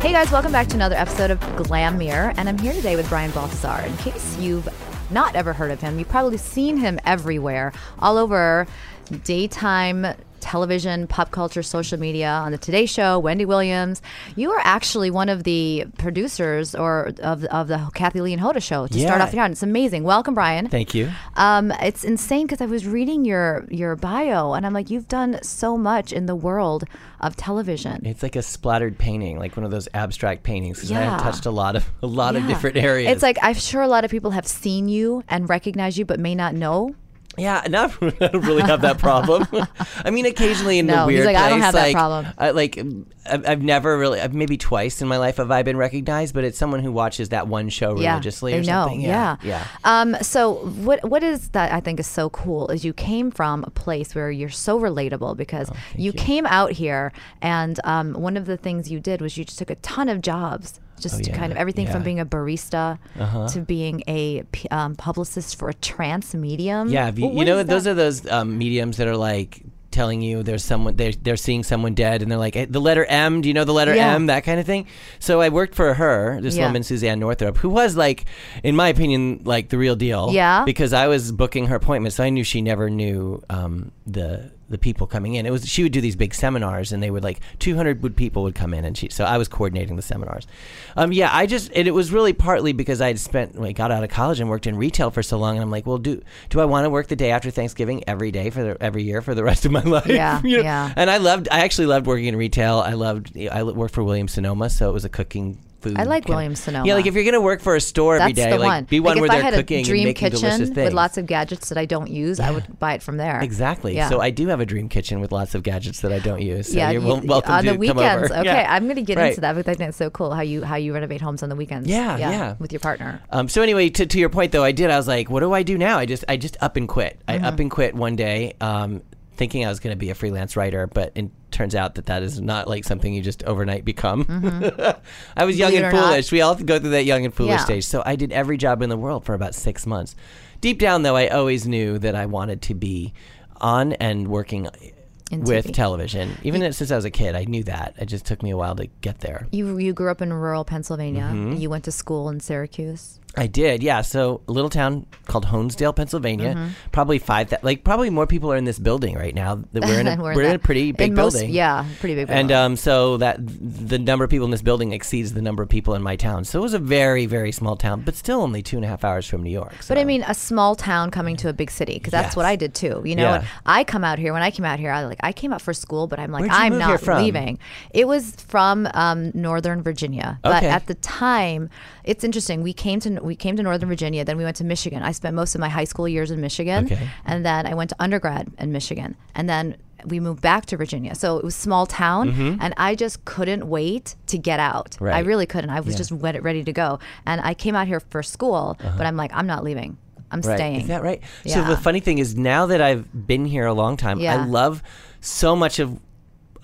Hey guys, welcome back to another episode of Glam Mirror, and I'm here today with Brian Balthazar. In case you've not ever heard of him, you've probably seen him everywhere, all over daytime television, pop culture, social media, on the Today Show, Wendy Williams. You are actually one of the producers or of, of the Kathie Lee and Hoda show to start off the yard. It's amazing. Welcome, Brian. Thank you. Um, it's insane because I was reading your your bio and I'm like, you've done so much in the world of television. It's like a splattered painting, like one of those abstract paintings. Yeah. have touched a lot of a lot of different areas. It's like I'm sure a lot of people have seen you and recognize you, but may not know. Yeah, not, I don't really have that problem. I mean, occasionally in No, the he's weird like, place, "I don't have that like, problem." I, like I've, I've never really, I've maybe twice in my life have I been recognized, but it's someone who watches that one show Yeah, religiously or know. something. Yeah, yeah. Um, so what what is that? I think is so cool is you came from a place where you're so relatable because Oh, you, came out here and um, one of the things you did was you just took a ton of jobs. Just Oh, yeah, kind of everything from yeah. Uh-huh. being a barista to being a um, publicist for a trance medium. Yeah, you, What- you know, those are those um, mediums that are like telling you there's someone they're, they're seeing someone dead and they're like "Hey, the letter M do you know the letter Yeah. M that kind of thing so I worked for her this Yeah. woman Suzane Northrop who was like in my opinion like the real deal Yeah. because I was booking her appointments so I knew she never knew um, the the people coming in it was she would do these big seminars and they would like 200 would people would come in and she so I was coordinating the seminars um, yeah I just and it was really partly because I had spent I got out of college and worked in retail for so long and I'm like well do do I want to work the day after Thanksgiving every day for the, every year for the rest of my life Yeah, You know? yeah. and I loved I actually loved working in retail I loved I worked for Williams Sonoma so it was a cooking food I like kind Williams Sonoma. yeah like if you're gonna work for a store every That's day the like one. be one like where if I they're had cooking a dream and making delicious kitchen things with lots of gadgets that I don't use, I would buy it from there. Exactly. Yeah. So I do have a dream kitchen with lots of gadgets that I don't use. So yeah, you're you- welcome on to the weekends. come over. Okay, Yeah. I'm going to get Right. into that because I think it's so cool how you how you renovate homes on the weekends. Yeah, yeah. with your partner. Um, so anyway, to, to your point though, I did. I was like, what do I do now? I just I just up and quit. Mm-hmm. I up and quit one day, um, thinking I was going to be a freelance writer, but it turns out that that is not like something you just overnight become. I was young Mm-hmm. Believe and or not. foolish. We all go through that young and foolish Yeah. stage. So I did every job in the world for about six months. Deep down, though, I always knew that I wanted to be on and working with television. Even since I was a kid, I knew that. It just took me a while to get there. You you grew up in rural Pennsylvania. Mm-hmm. You went to school in Syracuse. I did, yeah. So a little town called Honesdale, Pennsylvania. Mm-hmm. Probably five. That like probably more people are in this building right now. That we're in a, we're, in, that- a pretty big in most- building. yeah, pretty big. And building. um, so that the number of people in this building exceeds the number of people in my town. So it was a very, very small town, but still only two and a half hours from New York. But I mean, a small town coming to a big city because that's what I did too. You know, Yeah. I come out here when I came out here. I like I came out for school, but I'm like I'm not leaving. It was from um, Northern Virginia, but Okay. at the time, it's interesting. We came to we came to Northern Virginia, then we went to Michigan. I spent most of my high school years in Michigan, Okay. and then I went to undergrad in Michigan, and then. We moved back to Virginia, so it was small town, and I just couldn't wait to get out. I Mm-hmm. Really couldn't. I was just ready to go, and I came out here for school, but I'm like, I'm not leaving. I'm Uh-huh. Right. staying. Is that right? Yeah. So the funny thing is now that I've been here a long time, Yeah. I love so much of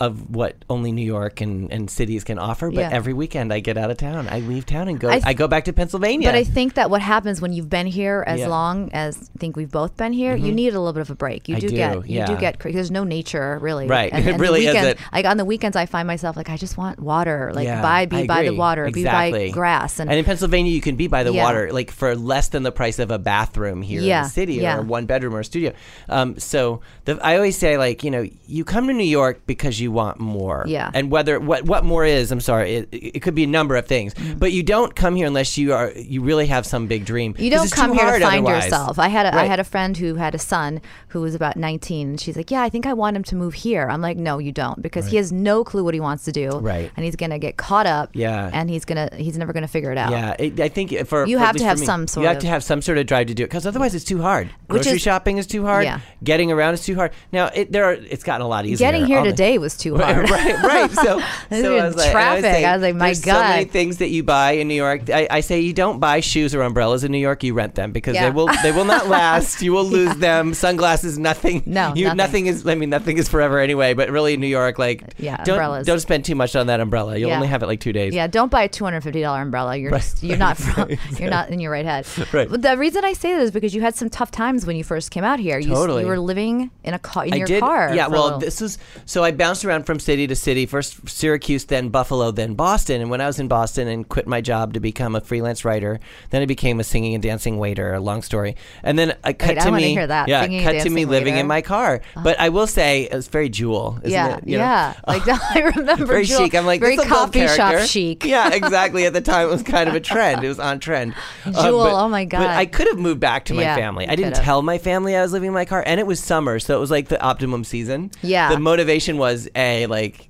of what only New York and, and cities can offer. But Yeah. every weekend I get out of town. I leave town and go. I I, go back to Pennsylvania. But I think that what happens when you've been here as Yeah. Mm-hmm. long as I think we've both been here, you need a little bit of a break. You do, do, get you do get there's no nature really. Right. And, and the really weekends, isn't. Like on the weekends, I find myself like I just want water. Like Yeah, by be by the water, be by Exactly. grass, and, And in Pennsylvania, you can be by the Yeah. water, like for less than the price of a bathroom here in Yeah, the city, yeah. or one bedroom or a studio. Um, so the, I always say, like, you know, you come to New York because you want more. Yeah. And whether what what more is, I'm sorry, it, it could be a number of things, mm-hmm. but you don't come here unless you are you really have some big dream. You don't come here to find otherwise. yourself. I had a, I Right. had a friend who had a son who was about 19 and she's like, "Yeah, I think I want him to move here." I'm like, "No, you don't because he has no clue what he wants to do." Right. And he's going to get caught up. Yeah. And he's going to he's never going to figure it out. Yeah, it, I think for You for- have to have me, some sort You have of- to have some sort of drive to do it because otherwise it's too hard. Grocery is- shopping is too hard. Yeah. Getting around is too hard. Now it, there are it's gotten a lot easier. Getting here today was too hard. right, right. So, so I was like, traffic. I, I was like, my there's so many things that you buy in New York. I, I say you don't buy shoes or umbrellas in New York. You rent them because Yeah. they will they will not last. You will lose them. Sunglasses, nothing. No, you, nothing. is. I mean, nothing is forever anyway. But really, in New York, like, uh, Yeah, don't umbrellas. don't spend too much on that umbrella. You'll Yeah. only have it like two days. Yeah, don't buy a two hundred fifty dollar umbrella. You're just you're not from you're not in your right head. Right. But the reason I say that is because you had some tough times when you first came out here. You, Totally. you were living in a car in I your did. car. Yeah, well, this is so I bounced around from city to city, first Syracuse, then Buffalo, then Boston. And when I was in Boston and quit my job to become a freelance writer, then I became a singing and dancing waiter. A long story. And then I cut Wait, to wanna me. hear that, Yeah, singing cut to me living waiter. in my car. But I will say it was very jewel. Isn't yeah, it? You know? yeah. Like I remember very Jewel- chic. I'm like very this will build coffee shop chic. Yeah, exactly. At the time, it was kind of a trend. It was on trend. Uh, Jewel, but- oh my But God. I could have moved back to my Yeah, family. I didn't could've. tell my family I was living in my car, and it was summer, so it was like the optimum season. Yeah. The motivation was a like.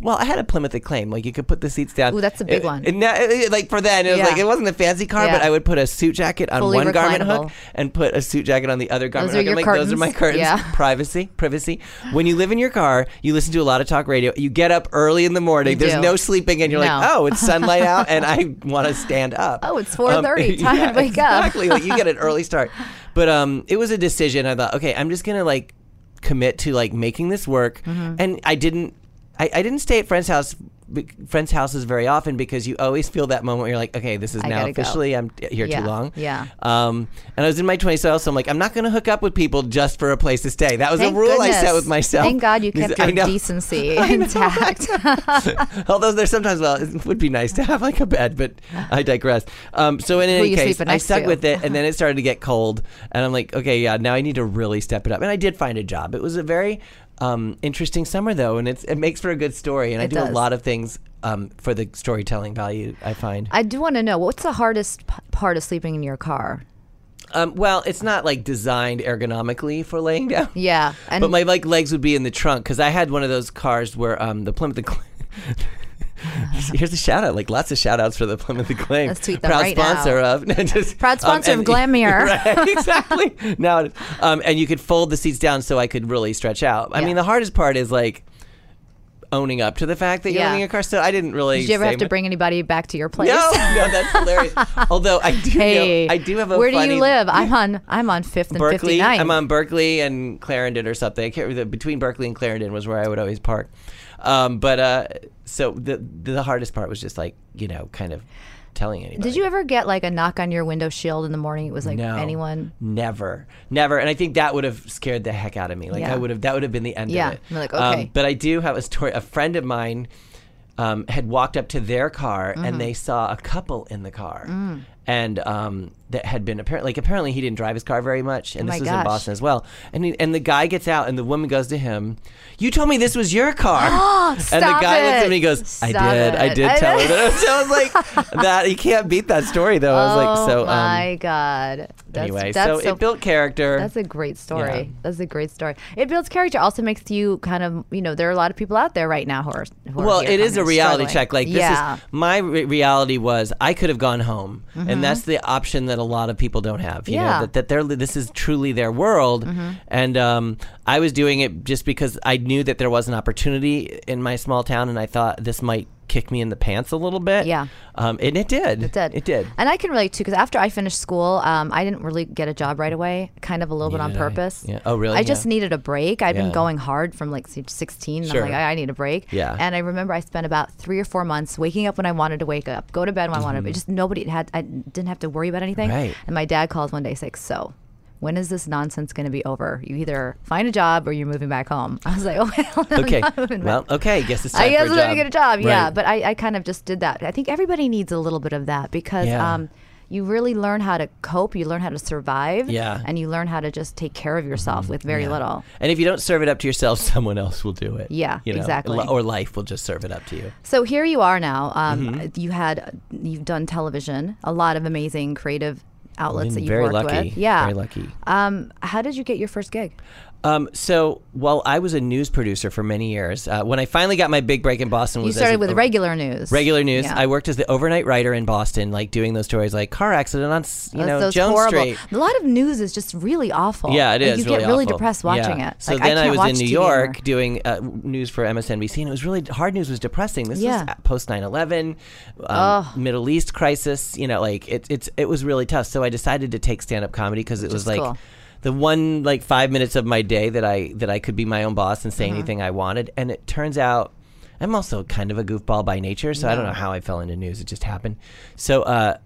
Well, I had a Plymouth Acclaim. Like you could put the seats down. Ooh, that's a big Uh, one. and now- uh, like for then, it was Yeah. like it wasn't a fancy car, but I would put a suit jacket on Fully one garment hook and put a suit jacket on the other garment are hook. your like, those are my curtains? Yeah. Privacy, privacy. When you live in your car, you listen to a lot of talk radio. You get up early in the morning. You There's do. no sleeping, and you're No. like, oh, it's sunlight out, and I want to stand up. Oh, it's 4:30. Time to wake up. Exactly. like you get an early start. But um, it was a decision. I thought, okay, I'm just gonna like commit to like making this work, Mm-hmm. and I didn't. I, I didn't stay at friends' house. Friends' houses very often because you always feel that moment where you're like, okay, this is I now gotta go. officially I'm here Yeah, too long. yeah. Um, and I was in my 20s, so I'm like, I'm not going to hook up with people just for a place to stay. That was Thank a rule I set with myself. Thank God you kept your decency intact. Although there's sometimes, well, it would be nice to have like a bed, but I digress. Um, so in any case, I stuck to? with it, and then it started to get cold, and I'm like, okay, yeah, now I need to really step it up. And I did find a job. It was a very um, interesting summer though, and it's, it makes for a good story. And I It do a lot of things um, for the storytelling value. I find. I do want to know what's the hardest p- part of sleeping in your car. Um, well, it's not like designed ergonomically for laying down. Yeah, and but my like legs would be in the trunk because I had one of those cars where um, the Plymouth. Acclaim- Here's a shout out, like lots of shout outs for the Plymouth Acclaim. Let's tweet them Proud right sponsor now. of. just, Proud sponsor of and- Glam Mirror. right, exactly. Now, um, and you could fold the seats down so I could really stretch out. I Yeah. mean, the hardest part is like owning up to the fact that you're Yeah. owning a car. So I didn't really. did you ever have to bring anybody back to your place? No, no, that's hilarious. Although I do, Hey, know, I do have a where do you live? I'm on I'm on Fifth and Berkeley. 59. I'm on Berkeley and Clarendon or something. I can't remember. Between Berkeley and Clarendon was where I would always park. Um, but uh, so the the hardest part was just like you know kind of telling anybody. Did you ever get like a knock on your window shield in the morning? It was like No, anyone. Never, never. And I think that would have scared the heck out of me. Like Yeah. I would have. That would have been the end Yeah. of it. You're like, Um, okay. but I do have a story. A friend of mine um, had walked up to their car Mm-hmm. and they saw a couple in the car. Mm. And um, that had been apparently like apparently he didn't drive his car very much, and Oh this my was gosh. in Boston as well. And he, and the guy gets out, and the woman goes to him, "You told me this was your car." and the Stop guy looks at it. him and he goes, "I Stop did, I it. did I tell her did." that." So I was like, "That you can't beat that story though." I was like, oh "So um, my god. That's, anyway, that's so, it built character. That's a great story. Yeah. That's a great story. It builds character. Also makes you kind of, you know, there are a lot of people out there right now who are. Who are well, here it is a reality struggling. check. Like yeah. this is my re- reality was I could have gone home, and that's the option that a lot of people don't have. You Mm-hmm. Yeah. Mm-hmm. know, that that they're this is truly their world, and um, I was doing it just because I knew that there was an opportunity in my small town, and I thought this might kick me in the pants a little bit. Yeah. Um, and it did. It did. It did. And I can relate too, because after I finished school, um, I didn't really get a job right away, kind of a little bit on Neither did I. purpose. Yeah. Oh, really? I just needed a break. I'd Yeah. been going hard from like 16. And Sure. I'm like, I, I need a break. Yeah. And I remember I spent about three or four months waking up when I wanted to wake up, go to bed when I wanted to. Just nobody had, I didn't have to worry about anything. Mm-hmm. Right. And my dad calls one day, he's like, So, when is this nonsense going to be over? You either find a job or you're moving back home. I was like, Oh, hell Okay. not moving back Well, okay. Guess it's time I guess for a job. gonna get a job. Yeah, but I, I kind of just did that. I think everybody needs a little bit of that because Yeah. um, you really learn how to cope. You learn how to survive. Yeah. and you learn how to just take care of yourself with very Yeah. little. And if you don't serve it up to yourself, someone else will do it. Yeah, you know? exactly. Or life will just serve it up to you. So here you are now. Um, Mm-hmm. You had you've done television, a lot of amazing creative outlets that you've very worked lucky. with. Yeah, Very lucky. Um, how did you get your first gig? Um, so, well, I was a news producer for many years. Uh, when I finally got my big break in Boston, You was as started a- with regular news. regular news. Yeah. I worked as the overnight writer in Boston, like doing those stories like car accident on you Those- know those Jones horrible. Street. A lot of news is just really awful. Yeah, it Like, is. You really get really awful. depressed watching Yeah. it. So Like, then I, I, was in New TV York anymore. doing uh, news for MSNBC, and it was really hard news was depressing. This Yeah. was post 9/11, um, Middle East crisis. You know, like it, it's it was really tough. So I decided to take stand up comedy because it was like. cool. The one like five minutes of my day that I that I could be my own boss and Uh-huh. say anything I wanted, and it turns out I'm also kind of a goofball by nature, so I don't know how I fell into news. It just happened. So uh,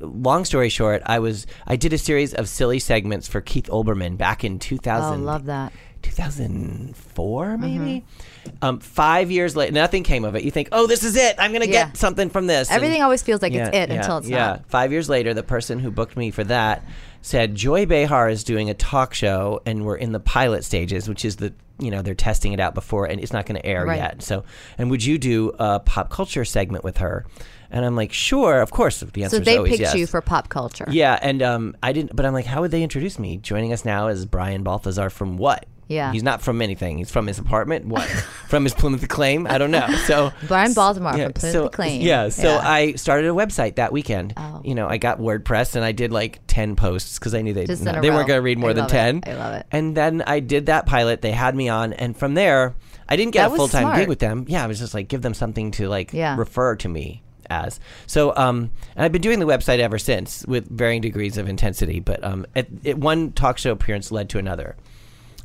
long story short, I was I did a series of silly segments for Keith Olbermann back in Oh, 2000. love that. 2004 maybe. Mm-hmm. Um, five years later, nothing came of it. You think, oh, this is it. I'm gonna Yeah. get something from this. And- Everything always feels like it's it yeah, until it's yeah. not. Five years later, the person who booked me for that said Joy Behar is doing a talk show, and we're in the pilot stages, which is the you know they're testing it out before, and it's not going to air Right. yet. So, and would you do a pop culture segment with her? And I'm like, sure, of course. The answer So they picked yes. you for pop culture. Yeah, and um, I didn't, but I'm like, how would they introduce me? Joining us now is Brian Balthazar from what? Yeah. he's not from anything. He's from his apartment. What? from his Plymouth Acclaim? I don't know. So Brian Balthazar yeah, from Plymouth so, Claim. Yeah, so Yeah. I started a website that weekend. Oh. You know, I got WordPress and I did like ten posts because I knew they they weren't going to read more I than it. ten. I love it. And then I did that pilot. They had me on, and from there, I didn't get That a full time gig with them. Yeah, I was just like give them something to like Yeah. refer to me as. So, um, and I've been doing the website ever since with varying degrees of intensity. But um, it, it, one talk show appearance led to another.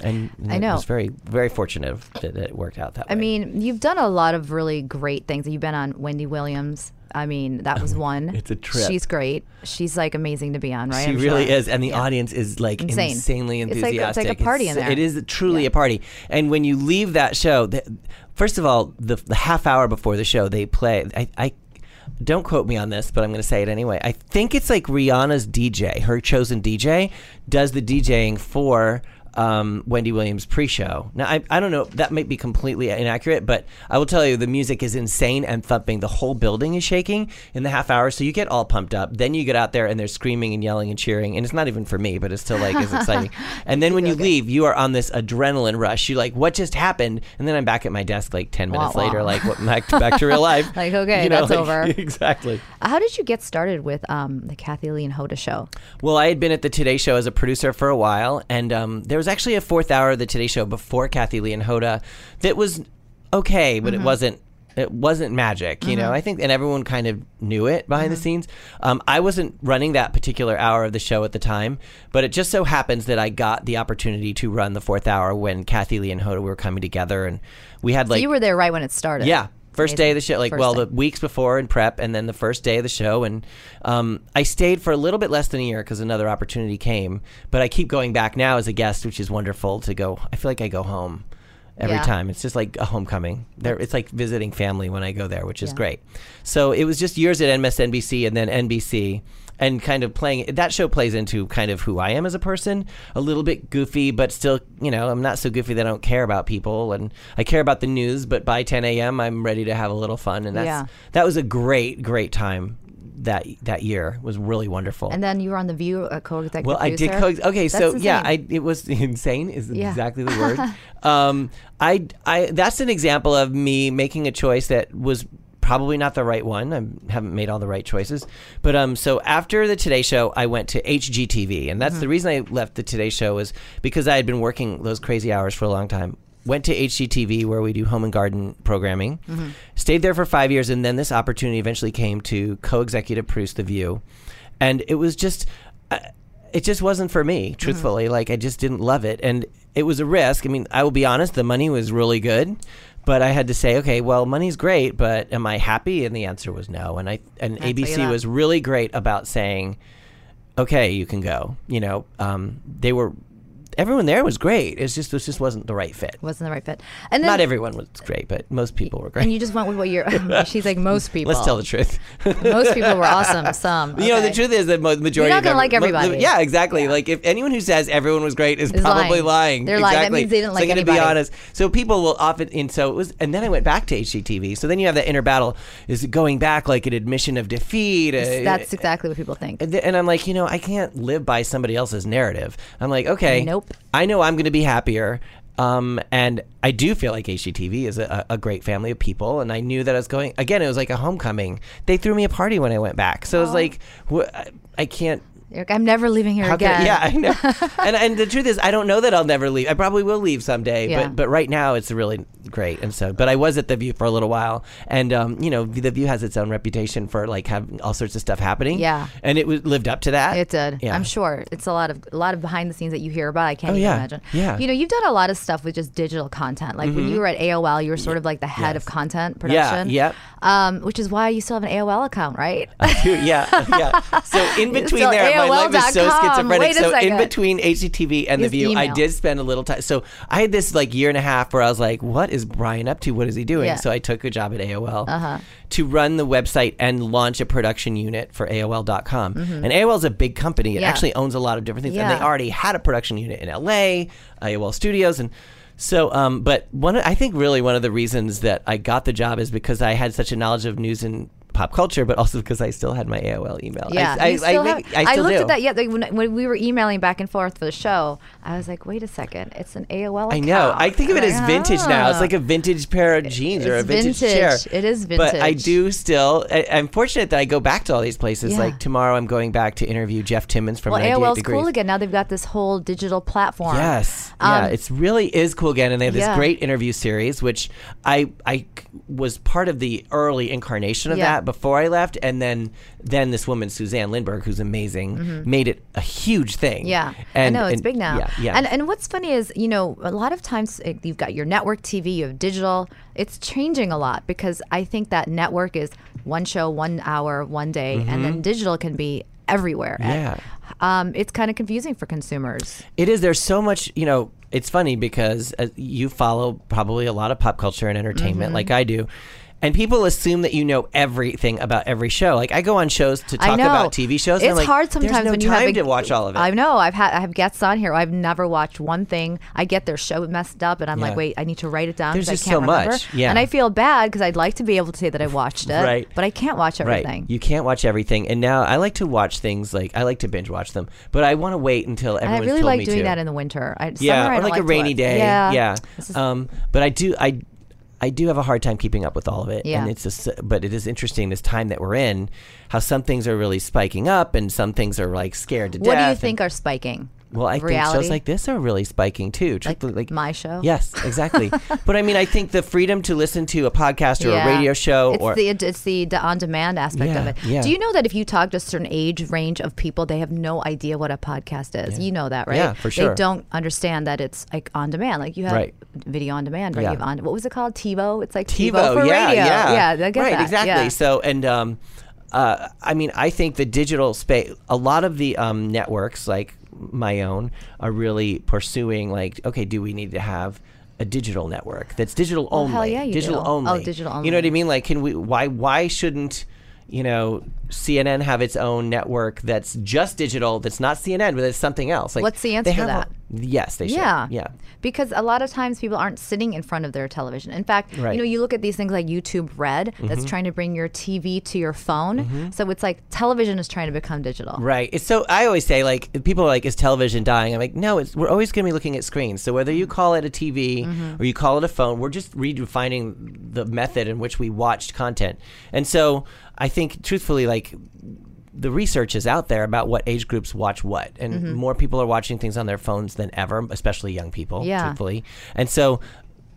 And I know. was very, very fortunate that it worked out that way. I mean, you've done a lot of really great things. You've been on Wendy Williams. I mean, that was one. It's a trip. She's great. She's like amazing to be on, right? She I'm really sure. is, and the Yeah. audience is like Insane. insanely It's like- enthusiastic. it's like a party in there. It is truly Yeah. a party. And when you leave that show, the, first of all, the, the half hour before the show, they play. I, I don't quote me on this, but I'm going to say it anyway. I think it's like Rihanna's DJ, her chosen DJ, does the DJing for um, Wendy Williams pre-show. Now, I, I don't know. That might be completely inaccurate, but I will tell you the music is insane and thumping. The whole building is shaking in the half hour, so you get all pumped up. Then you get out there and they're screaming and yelling and cheering, and it's not even for me, but it's still like it's exciting. And then when you leave, you are on this adrenaline rush. You're like, "What just happened?" And then I'm back at my desk like ten minutes later, like what, back, back to real life. Like, okay, that's over. Exactly. How did you get started with um, the Kathie Lee and Hoda show? Well, I had been at the Today Show as a producer for a while, and um, there was actually a fourth hour of the Today Show before Kathie Lee and Hoda that was okay, but Mm-hmm. it wasn't. It wasn't magic, you know. I think, and everyone kind of knew it behind Mm-hmm. the scenes. Um, I wasn't running that particular hour of the show at the time, but it just so happens that I got the opportunity to run the fourth hour when Kathie Lee and Hoda were coming together, and we had like you were there right when it started. yeah. First day of the show, like First well, the weeks before in prep, and then the first day of the show, and um, I stayed for a little bit less than a year because another opportunity came. But I keep going back now as a guest, which is wonderful to go. I feel like I go home every Yeah. time. It's just like a homecoming. There, it's like visiting family when I go there, which is Yeah. great. So it was just years at MSNBC and then NBC. And kind of playing that show plays into kind of who I am as a person, a little bit goofy, but still, you know, I'm not so goofy that I don't care about people, and I care about the news. But by 10 a.m., I'm ready to have a little fun, and that's Yeah. that was a great, great time. That that year It was really wonderful. And then you were on the View, uh, co-executive Well, I did. Co- okay, so That's yeah. I it was insane. Is Yeah. exactly the word. um, I I that's an example of me making a choice that was probably not the right one. I haven't made all the right choices. But um, so after the Today Show, I went to HGTV, and Mm-hmm. that's the reason I left the Today Show was because I had been working those crazy hours for a long time. went to HGTV where we do home and garden programming. Mm-hmm. Stayed there for five years, and then this opportunity eventually came to co-executive produce The View, and it was just. Uh, it just wasn't for me, truthfully. Like I just didn't love it, and it was a risk. I mean, I will be honest, the money was really good, but I had to say, okay, well, money's great, but am I happy? And the answer was no. And I and you ABC was really great about saying, okay, you can go. You know, um, they were everyone there was great. It's just it just wasn't the right fit. Wasn't the right fit. And then, Not everyone was great, but most people were great. And you just went with what you're. she's like most people. Let's tell the truth. most people were awesome. Some. You know, the truth is that the majority. not gonna like mo- mo- everybody. Yeah, exactly. Like if anyone who says everyone was great is, Is probably lying. lying. They're lying. That Exactly. means they didn't so like anybody. be honest. So people will often, and so it was, and then I went back to HGTV. So then you have that inner battle: is it going back like an admission of defeat? Uh, That's exactly what people think. and, and I'm like, you know, I can't live by somebody else's narrative. I'm like, okay, Nope. I know I'm going to be happier. Um, and I do feel like HGTV is a, a great family of people. And I knew that I was going, again, it was like a homecoming. They threw me a party when I went back. So it was like, wh- I can't. You're like, I'm never leaving here How again. can, yeah, I know. and and the truth is, I don't know that I'll never leave. I probably will leave someday, Yeah. but but right now it's really great. And so, but I was at the View for a little while, and um, you know, the View has its own reputation for like having all sorts of stuff happening. Yeah. and it was lived up to that. It did. Yeah. I'm sure it's a lot of a lot of behind the scenes that you hear about. I can't Oh, even yeah. imagine. Yeah. You know, you've done a lot of stuff with just digital content. Like when you were at AOL, you were sort of like the head of content Mm-hmm. Yeah, production. yep. Um, which is why you still have an AOL account, right? I do. yeah, yeah. So in between there, my life was so schizophrenic. So in between HGTV and the Just View, I did spend a little time. So I had this like year and a half where I was like, "What is Brian up to? What is he doing?" Yeah. So I took a job at AOL Uh-huh. to run the website and launch a production unit for AOL.com. And AOL is a big company. It Mm-hmm. Yeah. actually owns a lot of different things, and they already had a production unit in LA, AOL Studios, and. So, um, but one, I think really one of the reasons that I got the job is because I had such a knowledge of news and pop culture, but also because I still had my AOL email. I- Yeah, I, I, still make- have- I still looked do. at that. Yeah, like, when, when we were emailing back and forth for the show, I was like, "Wait a second, it's an AOL." I know. I think of it as vintage now. It's "Ah." like a vintage pair of jeans or a vintage, vintage. chair. It is vintage. But I do still. I, I'm fortunate that I go back to all these places. Yeah. Like tomorrow, I'm going back to interview Jeff Timmons from Well, 98 AOL's Degrees. cool again. Now they've got this whole digital platform. Yes, yeah, Um, it's really is cool again, and they have this Yeah. great interview series, which I I was part of the early incarnation of Yeah. that before I left, and then then this woman Suzanne Lindbergh, who's amazing, made it a huge thing. Mm-hmm. Yeah, and, I know it's and- big now. Yeah, yeah. And and what's funny is you know a lot of times uh, you've got your network TV, you have digital. It's changing a lot because I think that network is one show, one hour, one day, and then digital can be everywhere. And, Mm-hmm. Yeah. um, it's kind of confusing for consumers. It is. There's so much, you know, it's funny because uh, you follow probably a lot of pop culture and entertainment Mm-hmm. like I do. And people assume that you know everything about every show. Like I go on shows to talk about TV shows. and It's I'm like, hard sometimes no when you have a- to watch all of it. I know. I've had I have guests on here. I've never watched one thing. I get their show messed up, and I'm Yeah. like, wait, I need to write it down There's because I just can't so remember. much. Yeah. And I feel bad because I'd like to be able to say that I watched it, Right. But I can't watch everything. Right. You can't watch everything. And now I like to watch things like I like to binge watch them, but I want to wait until And I everyone's really like doing to. that in the winter. I, yeah, or don't like a rainy day. Yeah, yeah. Um, but I do I I do have a hard time keeping up with all of it. Yeah. And it's just but it is interesting this time that we're in, how some things are really spiking up and some things are like scared to death. what do you and- think are spiking? Well, I think shows like this are really spiking too. Like like my show? Yes, exactly. but I mean, I think the freedom to listen to a podcast or a radio show it's or the it's the, the on demand aspect of it. yeah. Do you know that if you talk to a certain age range of people, they have no idea what a podcast is? You know that, right? Yeah, for sure. They don't understand that it's like on demand. Like you have Right. video on demand, right? Yeah. You have on what was it called? TiVo. It's like TiVo, TiVo, for yeah, radio. yeah, yeah, I get right, that. exactly. Yeah. So, and um, uh, I mean, I think the digital space, a lot of the um, networks, like my own, are really pursuing like, okay, do we need to have a digital network that's digital Well, only? yeah, you digital do. Oh, only. You know what I mean? Like, can we? Why? Why shouldn't? You know, CNN have its own network that's just digital, that's not CNN, but it's something else. Like, What's the they answer to have that? a- yes, they should. Yeah. Yeah. Because a lot of times people aren't sitting in front of their television. In fact, Right. Mm-hmm. you know, you look at these things like YouTube Red that's trying to bring your TV to your phone. So it's like television is trying to become digital. Right. It's so I always say like people are like, is television dying? I'm like, no, it's we're always going to be looking at screens. So whether you call it a TV Mm-hmm. or you call it a phone, we're just redefining the method in which we watched content. And so I think, truthfully, like the research is out there about what age groups watch what, and more people are watching things on their phones than ever, especially young people. Mm-hmm. Yeah. Truthfully, and so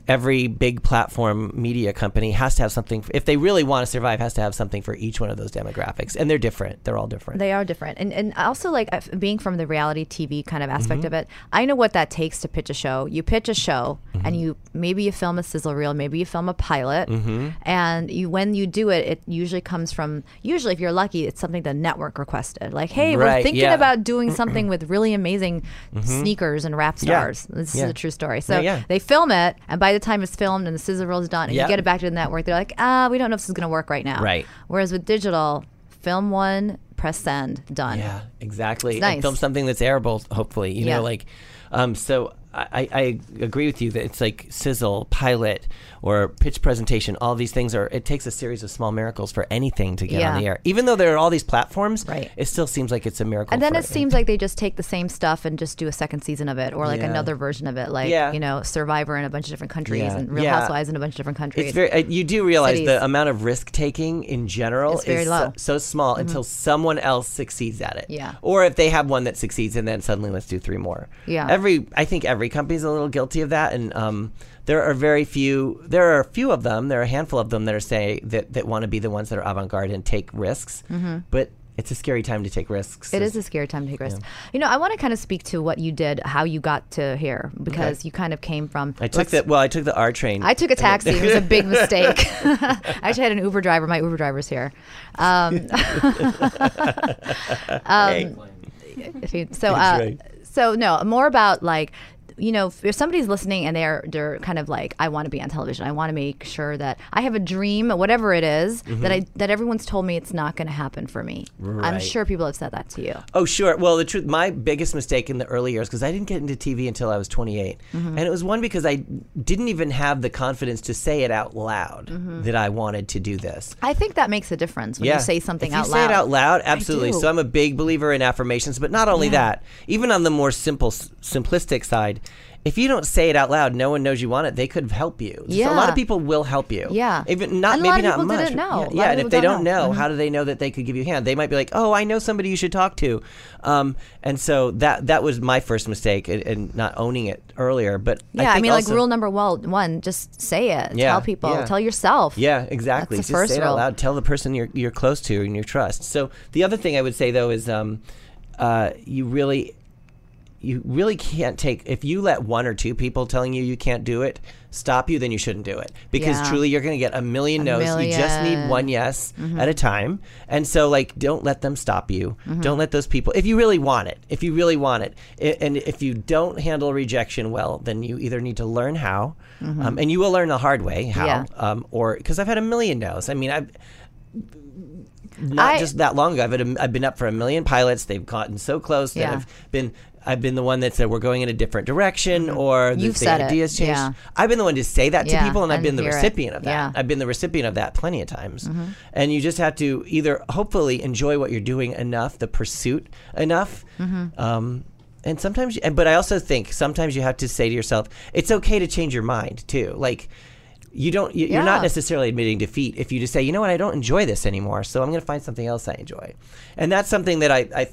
every big platform media company has to have something if they really want to survive has to have something for each one of those demographics and they're different they're all different They are different, and and also like uh, being from the reality TV kind of aspect Mm-hmm. of it. I know what that takes to pitch a show. You pitch a show, Mm-hmm. and you maybe you film a sizzle reel, maybe you film a pilot, Mm-hmm. and you when you do it, it usually comes from usually if you're lucky, it's something the network requested. Like, hey, we're thinking yeah. about doing something with really amazing sneakers and rap Mm-hmm. Yeah, stars. This yeah. is a true story. So they film it, and by the time it's filmed and the reel is done, and Yeah. you get it back to the network, they're like, ah, we don't know if this is going to work right now. Right. Whereas with digital, film one, press send, done. Yeah, exactly. It's And nice. film something that's airable, hopefully. You Yeah. know, like, um, so I, I agree with you that it's like sizzle, pilot, or pitch presentation. All these things are. It takes a series of small miracles for anything to get Yeah. on the air. Even though there are all these platforms, Right. It still seems like it's a miracle. And then for it seems like they just take the same stuff and just do a second season of it, or like Yeah. another version of it, like Yeah. you know, Survivor in a bunch of different countries and Real. Housewives in a bunch of different countries. It's very. Uh, you do realize Cities. the amount of risk taking in general is low. Mm-hmm. So, so small until someone else succeeds at it. Yeah. Or if they have one that succeeds, and then suddenly let's do three more. Yeah. Every I think every company's a little guilty of that, and um, there are very few. There are a few of them. There are a handful of them that are say that that want to be the ones that are avant garde and take risks. But it's a scary time to take risks. Mm-hmm. It is a scary time to take risks. You know, I want to kind of speak to what you did, how you got to here, because you kind of came from. I took the well. I took the R train. I took a taxi. It was a big mistake. I actually had an Uber driver. My Uber driver's here. Um, Hey. so, uh, so no, more about like, you know, if somebody's listening and they're they're kind of like, I want to be on television. I want to make sure that I have a dream, whatever it is, that I that everyone's told me it's not going to happen for me. I'm Mm-hmm. Sure people have said that to you. Oh, sure. Well, the truth, my biggest mistake in the early years, because I didn't get into TV until I was 28. Mm-hmm. And it was one because I didn't even have the confidence to say it out loud Mm-hmm. that I wanted to do this. I think that makes a difference when you say something if you out say it out loud, absolutely. So I'm a big believer in affirmations, but not only Yeah. that, even on the more simple, simplistic side, if you don't say it out loud, no one knows you want it. They could help you. Just a lot of people will help you. Yeah. even not maybe not much. didn't know. Yeah, yeah, and if they don't know. know, Mhm. how do they know that they could give you a hand? They might be like, "Oh, I know somebody you should talk to," um, and so that that was my first mistake in, in not owning it earlier. But yeah, I, think mean, like rule number one, one, just say it. Yeah, tell people. yeah. Tell yourself. Yeah, exactly. That's Just say it out loud. Tell the person you're you're close to and you trust. So the other thing I would say though is, um, uh, you really, you really can't take if you let one or two people telling you you can't do it stop you, then you shouldn't do it because Yeah. truly you're going to get a million A no's. You just need million. Mm-hmm. one yes at a time, and so like don't let them stop you. Mm-hmm. Don't let those people. If you really want it, if you really want it, i- and if you don't handle rejection well, then you either need to learn how, um, and you will learn the hard way how, Mm-hmm. Yeah. um, or because I've had a million no's. I mean, I've not I- just that long ago. I've, had a, I've been up for a million pilots. They've gotten so close that I've been. I've been the one that said we're going in a different direction, or the, You've the said it, ideas changed. yeah. I've been the one to say that to Yeah, people, and I've and been the hear it. recipient of that. Yeah. I've been the recipient of that plenty of times. Mm-hmm. And you just have to either hopefully enjoy what you're doing enough, the pursuit enough. Mm-hmm. Um, and sometimes, you- but I also think sometimes you have to say to yourself, it's okay to change your mind too. Like, you don't, you, you're not necessarily admitting defeat if you just say, you know what, I don't enjoy this anymore, so I'm going to find something else I enjoy. And that's something that I, I,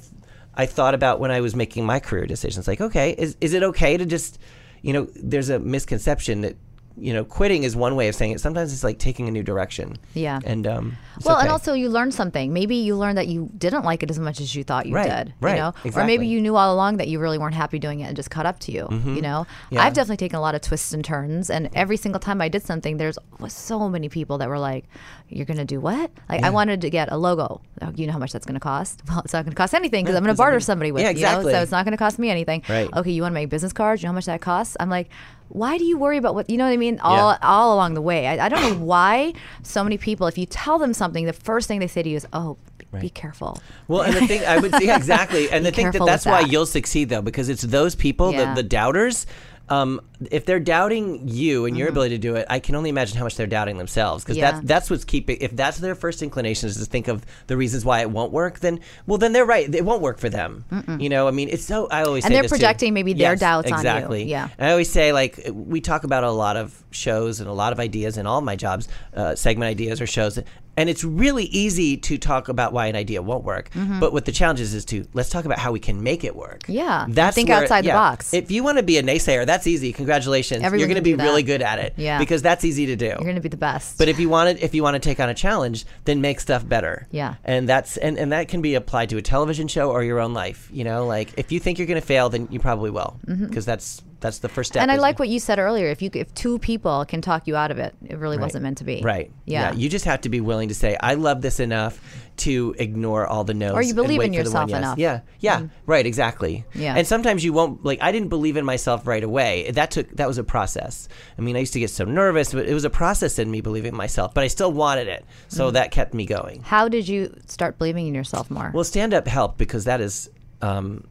I thought about when I was making my career decisions. Like, okay, is, is it okay to just, you know, there's a misconception that, you know, quitting is one way of saying it. Sometimes it's like taking a new direction. Yeah. And, um, Well, and also you learn something. Maybe you learned that you didn't like it as much as you thought you Right, did. right, You know, or maybe you knew all along that you really weren't happy doing it and just caught up to you. You know, Mm-hmm. Yeah. I've definitely taken a lot of twists and turns, and every single time I did something, there's was so many people that were like, "You're gonna do what?" Like I wanted to get a logo. Oh, you know how much that's gonna cost? Well, it's not gonna cost anything because I'm gonna barter somebody with. Yeah, You know? exactly. So it's not gonna cost me anything. Right. Okay, you want to make business cards? You know how much that costs? I'm like. Why do you worry about what you know what I mean? All Yeah. all along the way. I, I don't know why so many people, if you tell them something, the first thing they say to you is, "Oh, b- be careful." Well, and the thing I would say exactly, and the thing that that's why that. you'll succeed though, because it's those people, Yeah. the, the doubters. Um, if they're doubting you and your Mm-hmm. ability to do it, I can only imagine how much they're doubting themselves. Because Yeah. that's that's what's keeping. If that's their first inclination is to think of the reasons why it won't work, then well, then they're right. It won't work for them. You know, I mean, it's so. I always And say they're this too. projecting maybe their Yes, doubts on you. exactly. Yeah. And I always say, like, we talk about a lot of shows and a lot of ideas in all my jobs, uh, segment ideas or shows. And it's really easy to talk about why an idea won't work. But what the challenge is is to let's talk about how we can make it work. Mm-hmm. Yeah. That's Think outside the yeah. box. If you want to be a naysayer, that's easy. Congratulations. Everyone You're going to be really good at it. Yeah. Because that's easy to do. You're going to be the best. But if you want to, if you want to take on a challenge, then make stuff better. Yeah. And that's and, and that can be applied to a television show or your own life. You know, like if you think you're going to fail, then you probably will, because that's that's the first step. And I like what you said earlier. If you if two people can talk you out of it, it really wasn't meant to be. Right. Yeah. You just have to be willing to say, "I love this enough to ignore all the no's." Or you and believe wait in for the one yourself yes." enough. Yeah. Yeah. Right. Exactly. Yeah. And sometimes you won't like. I didn't believe in myself right away. That took. That was a process. I mean, I used to get so nervous, but it was a process in me believing in myself. But I still wanted it, so Mm-hmm. that kept me going. How did you start believing in yourself more? Well, stand up helped because that is um,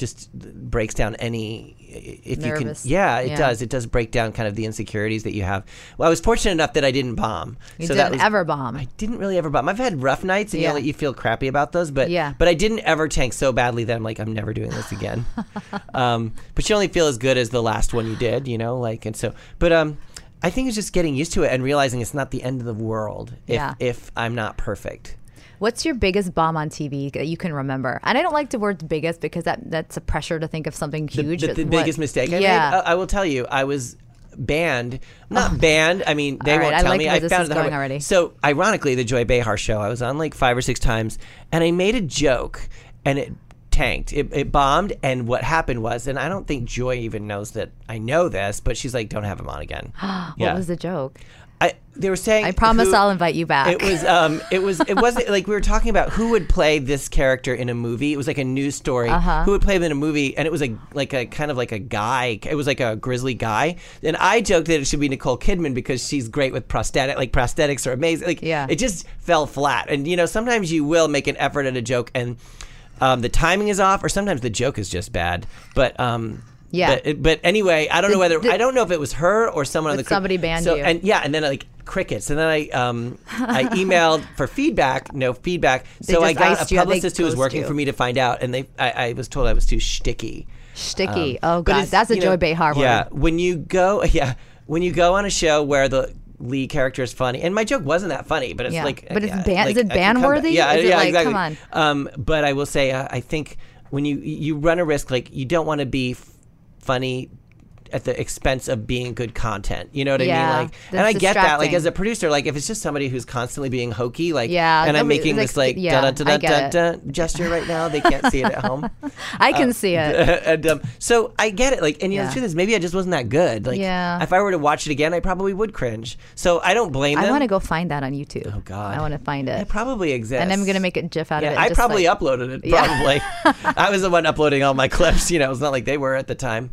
just breaks down any if Nervous. you can. Yeah, it Yeah. does. It does break down kind of the insecurities that you have. Well, I was fortunate enough that I didn't bomb. you so that didn't was, ever bomb. I didn't really ever bomb. I've had rough nights, and Yeah. you know, that you feel crappy about those. But Yeah. but I didn't ever tank so badly that I'm like, I'm never doing this again. um, but you only feel as good as the last one you did, you know, like and so. But um, I think it's just getting used to it and realizing it's not the end of the world if Yeah. if I'm not perfect. What's your biggest bomb on TV that you can remember? And I don't like the word biggest because that that's a pressure to think of something huge. the, the What- biggest mistake I yeah. made. Uh, I will tell you, I was banned. Not banned. I mean, they right, won't I tell like me. I found it the going already. So, ironically, the Joy Behar show, I was on like five or six times, and I made a joke, and it tanked. It, it bombed, and what happened was, and I don't think Joy even knows that I know this, but she's like, "Don't have him on again." what was the joke? I they were saying I promise who- I'll invite you back. It was um it was it wasn't like we were talking about who would play this character in a movie. It was like a news story. Uh-huh. Who would play them in a movie and it was a like a kind of like a guy. It was like a grizzly guy. And I joked that it should be Nicole Kidman because she's great with prosthetic like prosthetics are amazing. Like Yeah. it just fell flat. And you know, sometimes you will make an effort at a joke and um, the timing is off or sometimes the joke is just bad. But um Yeah. But, but anyway, I don't know whether the- I don't know if it was her or someone on the crew. somebody banned so, you. And yeah, and then like crickets, and then I um I emailed for feedback, no feedback. They so I got a publicist who was working you. for me to find out, and they I, I was told I was too shticky. Sticky. Um, oh god, that's a Joy know, Behar word. Yeah, when you go, yeah, when you go on a show where the lead character is funny, and my joke wasn't that funny, but it's Yeah. like, But it's yeah, ban- is it I can come back. ban-worthy? Yeah, Is it yeah, like, exactly. come on. Um, but I will say, uh, I think when you you run a risk, like you don't want to be funny at the expense of being good content. You know what I mean? Like, and I get that. Like as a producer, like if it's just somebody who's constantly being hokey, like Yeah, and I'm making like, this like yeah, da da da da da gesture right now, they can't see it at home. I can see it. and um, so I get it. Like, and you know, Yeah. the truth is, maybe I just wasn't that good. Like, Yeah. if I were to watch it again, I probably would cringe. So I don't blame them. I want to go find that on YouTube. Oh God, I want to find It it. probably exists, And I'm gonna make a GIF out Yeah, of it. I probably like- uploaded it. Yeah. Probably, I was the one uploading all my clips. You know, it's not like they were at the time.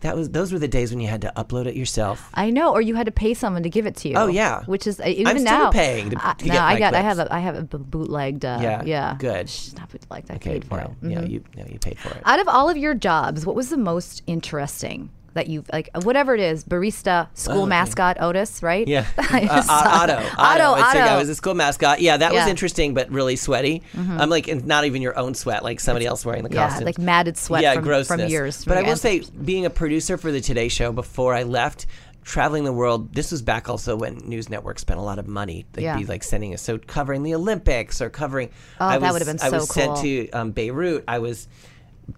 That was those were the days when you had to upload it yourself. I know, or you had to pay someone to give it to you. Oh, yeah. which is uh, even I'm still now paying to- I- to no, I got. I have. A, I have a bootlegged. Uh, Yeah, yeah. good. Shh, not bootlegged. I Okay, paid for it. yeah, Mhm. you, yeah, you paid for it. Out of all of your jobs, what was the most interesting that you've like? Whatever it is, barista, school mascot, Otis, right? Oh, Yeah, uh, uh, Otto. Otto. Say I Otto. was a school mascot. Yeah, that was Yeah. Mm-hmm. interesting, but really sweaty. I'm like, and not even your own sweat, like somebody else wearing the Yeah, costume. like matted sweat yeah, from- grossness. from years, But I will say, being a producer for the Today Show before I left. Traveling the world. This was back also when News Network spent a lot of money. They'd Yeah. be like sending us so covering the Olympics or covering. Oh, I that was, would've been so I was so sent to um, Beirut. I was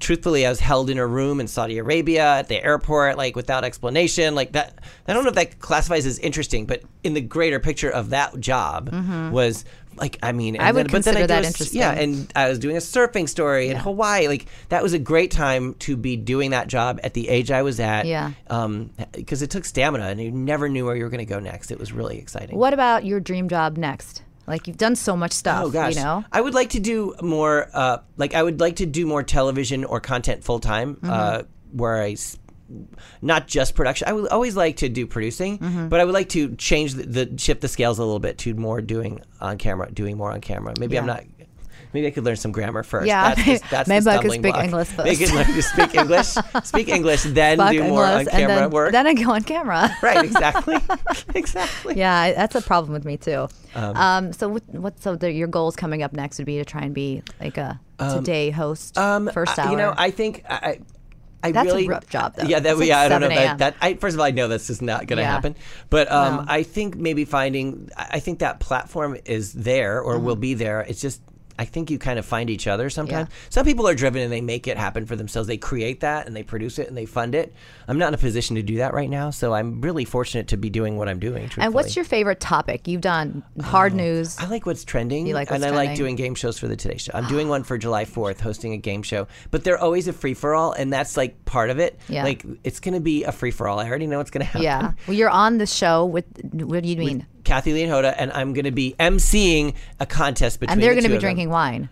truthfully, I was held in a room in Saudi Arabia at the airport, like without explanation. Like that, I don't know if that classifies as interesting, but in the greater picture of that job was like, I mean, and Mm-hmm. I would then, but then I consider that a interesting. Yeah, and I was doing a surfing story in Hawaii. Like that was a great time to be doing that job at the age I was at. Yeah. um, because it took stamina, and you never knew where you were going to go next. It was really exciting. What about your dream job next? Like you've done so much stuff. Oh gosh, you know. I would like to do more. Uh, like I would like to do more television or content full time, Mm-hmm. uh, where I. Not just production. I would always like to do producing, Mm-hmm. but I would like to change the, the shift the scales a little bit to more doing on camera, doing more on camera. Maybe I'm not. Maybe I could learn some grammar first. Yeah, that's, the- that's the maybe I could speak block. English Maybe I could learn to speak English, speak English, then do more on camera then, work. Then I go on camera. right, exactly, exactly. Yeah, that's a problem with me too. Um, so what, what? So the, your goals coming up next would be to try and be like a today host, Um, first I- You know, I think I, I- That's a rough job, though. Yeah, that It's like yeah, I don't know 7 that, that. I first of all, I know this is not going to Yeah. happen, but um, No. I think maybe finding. I I think that platform is there or Mm-hmm. will be there. It's just. I think you kind of find each other sometimes. Some people are driven and they make it happen for themselves. They create that and they produce it and they fund it. I'm not in a position to do that right now, so I'm really fortunate to be doing what I'm doing. And what's your favorite topic? You've done oh, hard news. I like what's trending, You like what's and I like doing game shows for the Today Show. I'm doing one for July 4th, hosting a game show, but they're always a free for all, and that's like part of it. Yeah. Like it's going to be a free for all. I already know what's going to happen. Yeah. Well, you're on the show with. What do you mean? Kathie Lee and Hoda, and I'm going to be emceeing a contest between. Them. And they're going to be drinking wine.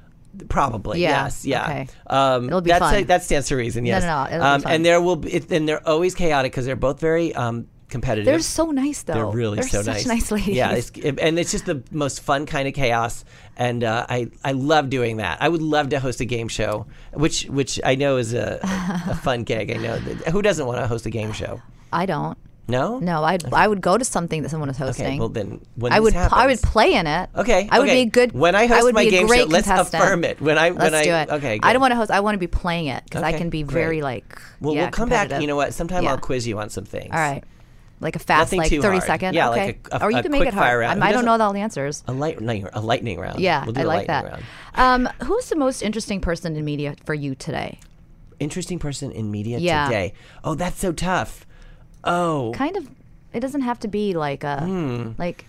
Probably, Yeah, yes, yeah. okay. Um, It'll be that's fun. A, that stands to reason. Yes. no, no, it'll be um, fun. And there will be, it, and they're always chaotic because they're both very um, competitive. They're so nice, though. They're really They're so such nice. ladies. Yeah, it's, and it's just the most fun kind of chaos, and uh, I I love doing that. I would love to host a game show, which which I know is a, a fun gig. I know that, who doesn't want to host a game show. I don't. No, No, I I would go to something that someone was hosting. Okay, well then when I this would I would play in it. Okay, I would okay. be a good. When I host would my be game show, let's contestant. affirm it. When I- when let's I- do it. okay, I good. don't want to host. I want to be playing it because I can be great. very like. Well, yeah, we'll come back. You know what? Sometime Yeah. I'll quiz you on some things. All right. Like a fast, Nothing like 30 hard. second. Yeah, okay. like a- a- or you can make quick it hard. fire round. I'm- I don't know all the answers. A lightning, a lightning round. Yeah, we'll do I a like that. round. Um, who's the most interesting person in media for you today? Interesting person in media today. Oh, that's so tough. Oh, Kind of. It doesn't have to be like a like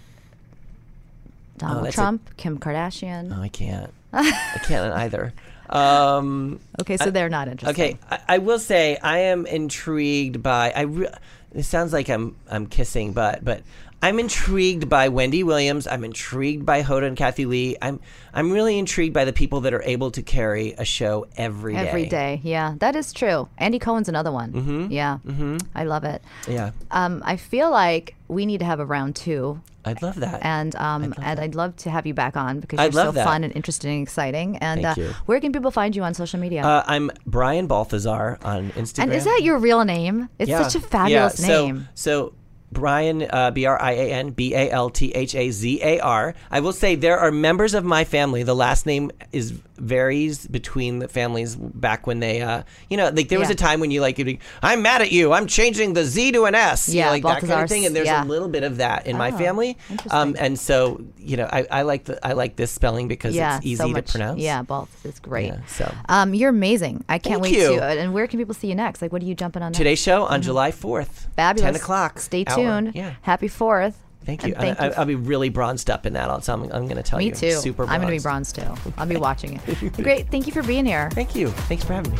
Donald Hmm. Oh, that's a- Trump, Kim Kardashian. no, I can't. I can't either. Um, okay, so they're not interesting. okay, I, I will say I am intrigued by. I. Re- it sounds like I'm I'm kissing butt, but I'm intrigued by Wendy Williams. I'm intrigued by Hoda and Kathie Lee. I'm I'm really intrigued by the people that are able to carry a show every day. Every day, yeah, that is true. Andy Cohen's another one. Mm-hmm. Yeah, mm-hmm. I love it. Yeah, Um, I feel like we need to have a round two, I'd love that. and um, and I'd love to have you back on because you're love so that. fun and interesting and exciting. And Thank uh, you. where can people find you on social media? Uh, I'm Brian Balthazar on Instagram. and is that your real name? It's Yeah. such a fabulous yeah. so, name. So Brian, uh, B R I A N B A L T H A Z A R. I will say there are members of my family. The last name is varies between the families back when they, uh, you know, like there was Yeah. a time when you like, you'd be, I'm mad at you. I'm changing the Z to an S. you know, Yeah, like that kind of thing. And there's yeah. a little bit of that in my Oh, family. Um, and so, you know, I, I like the I like this spelling because yeah, it's easy so to pronounce. Yeah, both. is great. Yeah, so. um, you're amazing. I can't Thank wait you. to. And where can people see you next? Like, what are you jumping on? next? Today's show on July 4th. Mm-hmm. Fabulous. 10 o'clock. Stay hour. tuned. Yeah. Happy Fourth. Thank you. Thank I, will be really bronzed up in that. I'll, so I'm, I'm going to tell Me you. Me too. Super I'm going to be bronzed. too. I'll be watching it. Great. Thank you for being here. Thank you. Thanks for having me.